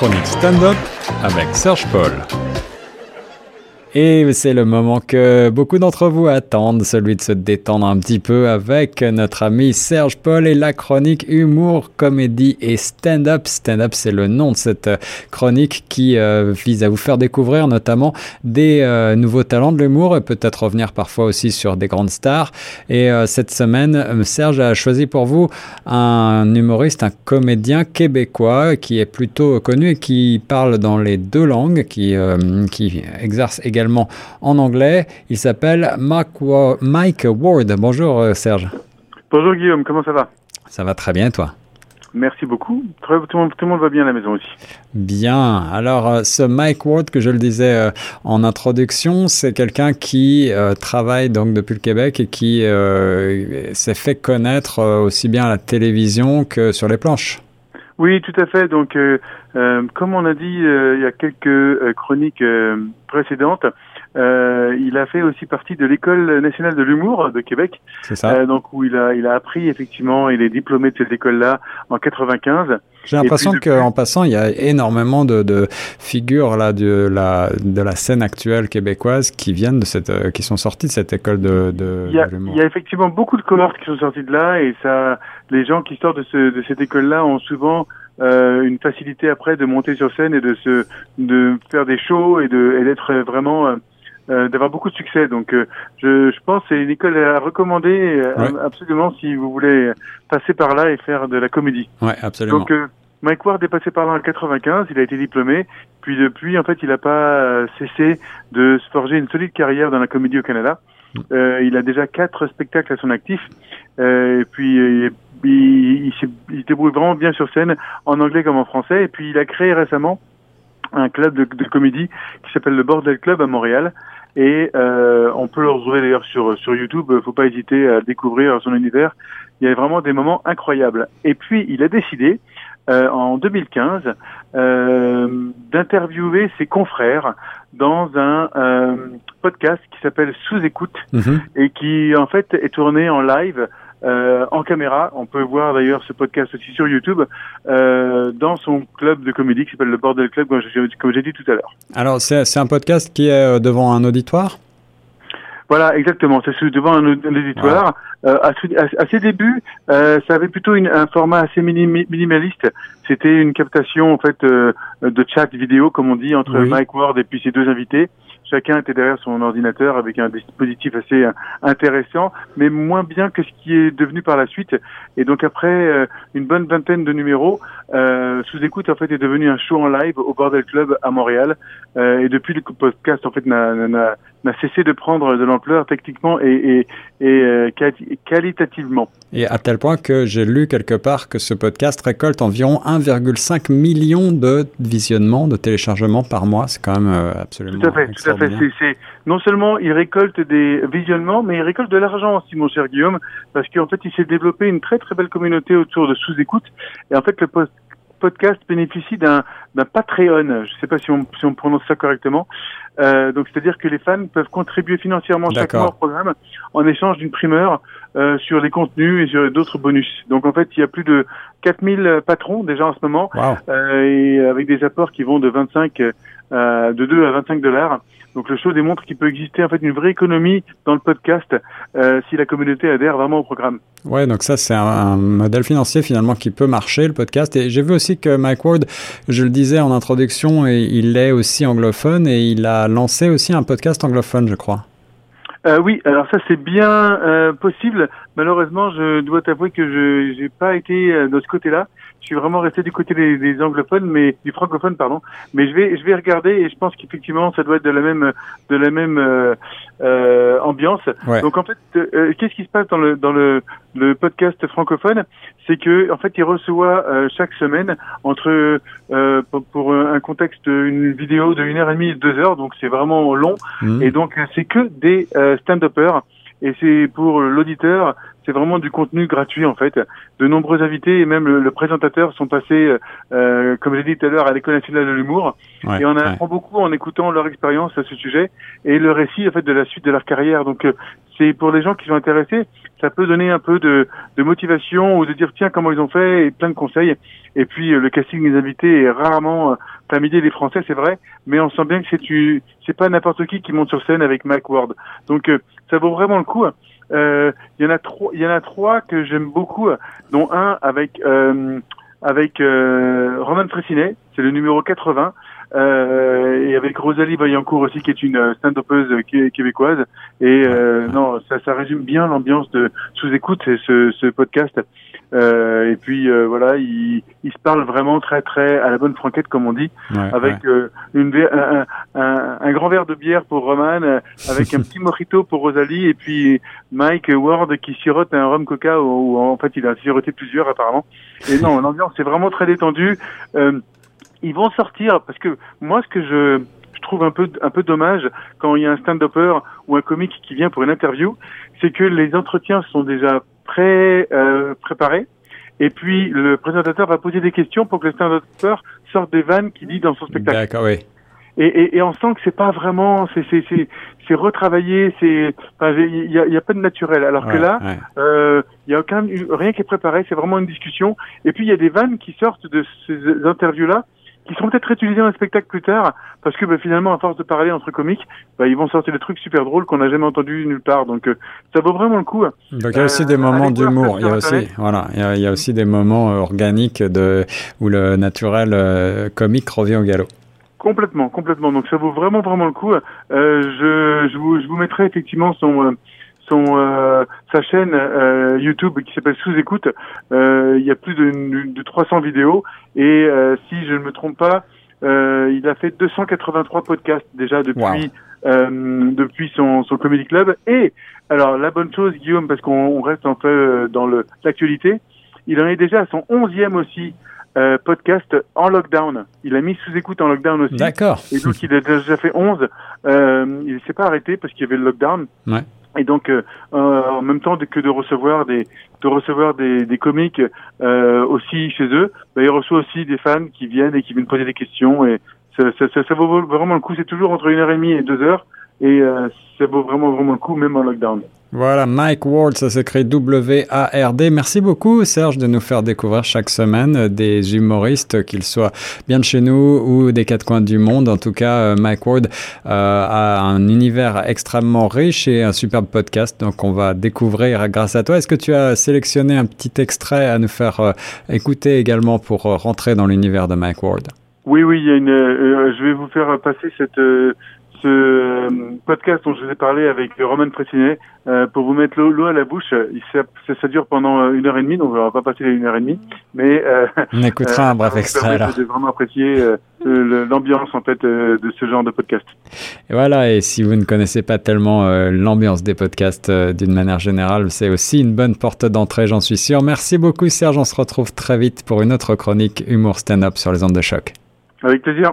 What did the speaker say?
chronique stand-up avec Serge Paul. Et c'est le moment que beaucoup d'entre vous attendent, celui de se détendre un petit peu avec notre ami Serge Paul et la chronique humour, comédie et stand-up. Stand-up, c'est le nom de cette chronique qui euh, vise à vous faire découvrir notamment des euh, nouveaux talents de l'humour et peut-être revenir parfois aussi sur des grandes stars. Et euh, cette semaine, Serge a choisi pour vous un humoriste, un comédien québécois qui est plutôt connu et qui parle dans les deux langues, qui, qui exerce également en anglais. Il s'appelle Mike Ward. Bonjour euh, Serge. Bonjour Guillaume, comment ça va? Ça va très bien toi? Merci beaucoup. Tout le, monde, va bien à la maison aussi. Bien. Alors, euh, ce Mike Ward, que je le disais euh, en introduction, c'est quelqu'un qui travaille donc depuis le Québec et qui s'est fait connaître aussi bien à la télévision que sur les planches. Oui, tout à fait. Donc, comme on a dit il y a quelques chroniques précédente. Euh, il a fait aussi partie de l'école nationale de l'humour de Québec. C'est ça. Euh, donc où il a il a appris effectivement, il est diplômé de cette école-là en 95. J'ai l'impression qu'en passant, il y a énormément de, de, figures là de la de la scène actuelle québécoise qui viennent de cette euh, qui sont sorties de cette école de, de, il y a, Il y a effectivement beaucoup de cohortes qui sont sorties de là et ça, les gens qui sortent de, ce, de cette école-là ont souvent euh, une facilité après de monter sur scène et de se de faire des shows et de et d'être vraiment euh, euh d'avoir beaucoup de succès. Donc euh, je, je pense c'est une école à recommander absolument si vous voulez passer par là et faire de la comédie. Ouais, absolument. Donc Mike Ward est passé par là en 95, il a été diplômé, puis depuis en fait il n'a pas cessé de se forger une solide carrière dans la comédie au Canada. Mm. Euh, il a déjà quatre spectacles à son actif, euh, et puis il, il, débrouille vraiment bien sur scène, en anglais comme en français. Et puis il a créé récemment un club de, de comédie qui s'appelle le Bordel Club à Montréal. Et euh, on peut le retrouver d'ailleurs sur sur YouTube. Faut pas hésiter à découvrir son univers. Il y a vraiment des moments incroyables. Et puis il a décidé euh, en 2015 euh, d'interviewer ses confrères dans un euh, podcast qui s'appelle Sous écoute mhm. et qui en fait est tourné en live euh, en caméra. On peut voir d'ailleurs ce podcast aussi sur YouTube euh, dans son club de comédie qui s'appelle le Bordel Club, comme j'ai dit tout à l'heure. Alors c'est un podcast qui est euh, devant un auditoire? Voilà, exactement. C'est devant un, auditoire. Euh, à, à, ses débuts, euh, ça avait plutôt une, un format assez minimaliste. C'était une captation en fait euh, de chat vidéo, comme on dit, entre Mike Ward et puis ses deux invités. Chacun était derrière son ordinateur avec un dispositif assez euh, intéressant, mais moins bien que ce qui est devenu par la suite. Et donc après euh, une bonne vingtaine de numéros, euh, sous écoute en fait est devenu un show en live au Bordel Club à Montréal. et depuis le podcast en fait n'a cessé de prendre de l'ampleur techniquement et, et, et qualitativement. Et à tel point que j'ai lu quelque part que ce podcast récolte environ 1,5 million de visionnements, de téléchargements par mois. C'est quand même absolument. Tout à fait, tout à fait. C'est, non seulement il récolte des visionnements, mais il récolte de l'argent aussi, mon cher Guillaume, parce qu'en fait, il s'est développé une très très belle communauté autour de sous-écoute. Et en fait, le podcast bénéficie d'un, Patreon. Je ne sais pas si on, si on prononce ça correctement. Euh, donc, c'est-à-dire que les fans peuvent contribuer financièrement chaque mois au programme en échange d'une primeur euh, sur les contenus et sur d'autres bonus. Donc, en fait, il y a plus de 4000 patrons déjà en ce moment, euh, et avec des apports qui vont de 25 euh, de 2 à 25 dollars. Donc le show démontre qu'il peut exister en fait une vraie économie dans le podcast euh, si la communauté adhère vraiment au programme. Ouais, donc ça c'est un, modèle financier finalement qui peut marcher le podcast. Et j'ai vu aussi que Mike Ward, je le disais en introduction, il est aussi anglophone et il a lancé aussi un podcast anglophone, je crois. Euh, oui, alors ça c'est bien euh, possible. Malheureusement, je dois t'avouer que je n'ai pas été euh, de ce côté-là. Je suis vraiment resté du côté des, des, anglophones, mais du francophone, pardon. Mais je vais, je vais regarder et je pense qu'effectivement, ça doit être de la même, de la même euh, euh ambiance. Donc en fait, euh, qu'est-ce qui se passe dans le dans le, le podcast francophone? C'est que en fait, il reçoit euh, chaque semaine entre pour, pour, un contexte une vidéo de une heure et demie deux heures, donc c'est vraiment long. Mmh. Et donc c'est que des stand-uppers et c'est pour l'auditeur, c'est vraiment du contenu gratuit en fait. De nombreux invités et même le, présentateur sont passés, euh, comme j'ai dit tout à l'heure, à l'école nationale de l'humour. et on apprend beaucoup en écoutant leur expérience à ce sujet et le récit en fait de la suite de leur carrière. Donc euh, c'est pour les gens qui sont intéressés, ça peut donner un peu de, de, motivation ou de dire tiens comment ils ont fait et plein de conseils. Et puis le casting des invités est rarement familier des Français, c'est vrai, mais on sent bien que c'est c'est pas n'importe qui qui monte sur scène avec Mike Ward. Donc ça vaut vraiment le coup. Euh, il y en a trois, il y en a trois que j'aime beaucoup, dont un avec euh, avec euh, Roman Fressinet, c'est le numéro 80. Euh, et avec Rosalie Vaillancourt aussi, qui est une stand-upeuse québécoise. Et euh, non, ça, ça résume bien l'ambiance de sous-écoute, ce, ce podcast. Euh, et puis euh, voilà, il, il, se parle vraiment très très à la bonne franquette comme on dit, avec euh, une un, un, un, grand verre de bière pour Roman, avec un petit mojito pour Rosalie, et puis Mike Ward qui sirote un rhum coca où, en fait il a siroté plusieurs apparemment. Et non, l'ambiance est vraiment très détendue. Ils vont sortir parce que moi ce que je je trouve un peu un peu dommage quand il y a un stand-upper ou un comique qui vient pour une interview, c'est que les entretiens sont déjà pré, euh, préparé. Et puis, le présentateur va poser des questions pour que le stand-upper sorte des vannes qu'il dit dans son spectacle. D'accord, oui. Et, et, et, on sent que c'est pas vraiment, c'est c'est c'est c'est retravaillé, c'est il y a, y a pas de naturel. Alors que là, euh, il y a aucun rien qui est préparé, c'est vraiment une discussion. Et puis il y a des vannes qui sortent de ces interviews là qui seront peut-être utilisés dans le spectacle plus tard, parce que bah, finalement, à force de parler entre comiques, bah, ils vont sortir des trucs super drôles qu'on n'a jamais entendus nulle part. Donc, euh, ça vaut vraiment le coup. Donc, il y a aussi des euh, moments d'humour. Il y a aussi, voilà, il y a, aussi des moments euh, organiques de où le naturel comique revient au galop. Complètement, complètement. Donc, ça vaut vraiment, vraiment le coup. je, je, vous, je vous mettrai effectivement son son euh, sa chaîne euh, YouTube qui s'appelle Sous écoute. Euh, il y a plus de, de 300 vidéos et si je ne me trompe pas, il a fait 283 podcasts déjà depuis depuis son son comedy club. Et alors la bonne chose, Guillaume, parce qu'on reste un peu dans le l'actualité, il en est déjà à son onzième aussi. podcast en lockdown. Il a mis sous écoute en lockdown aussi. D'accord. Et donc il a déjà fait 11. Euh, il s'est pas arrêté parce qu'il y avait le lockdown. Ouais. Et donc, euh, euh, en même temps que de recevoir des de recevoir des, des comiques euh, aussi chez eux, bah, il reçoit aussi des fans qui viennent et qui viennent poser des questions. Et ça, ça, ça, ça vaut vraiment le coup. C'est toujours entre une heure et demie et deux heures. Et euh, ça vaut vraiment vraiment le coup, même en lockdown. Voilà, Mike Ward, ça s'écrit W-A-R-D. Merci beaucoup, Serge, de nous faire découvrir chaque semaine des humoristes, qu'ils soient bien de chez nous ou des quatre coins du monde. En tout cas, euh, Mike Ward euh, a un univers extrêmement riche et un superbe podcast. Donc, on va découvrir grâce à toi. Est-ce que tu as sélectionné un petit extrait à nous faire euh, écouter également pour rentrer dans l'univers de Mike Ward? Oui, oui, il y a une, je vais vous faire passer cette ce euh, podcast dont je vous ai parlé avec Roman Fressinet, euh, pour vous mettre l'eau à la bouche, ça, ça, dure pendant euh, une heure et demie, donc on va pas passer les une heure et demie, mais euh, on écoutera un bref extrait alors. J'ai vraiment apprécié l'ambiance en fait de ce genre de podcast. Et voilà, et si vous ne connaissez pas tellement l'ambiance des podcasts d'une manière générale, c'est aussi une bonne porte d'entrée, j'en suis sûr. Merci beaucoup Serge, on se retrouve très vite pour une autre chronique humour stand-up sur les ondes de choc. Avec plaisir.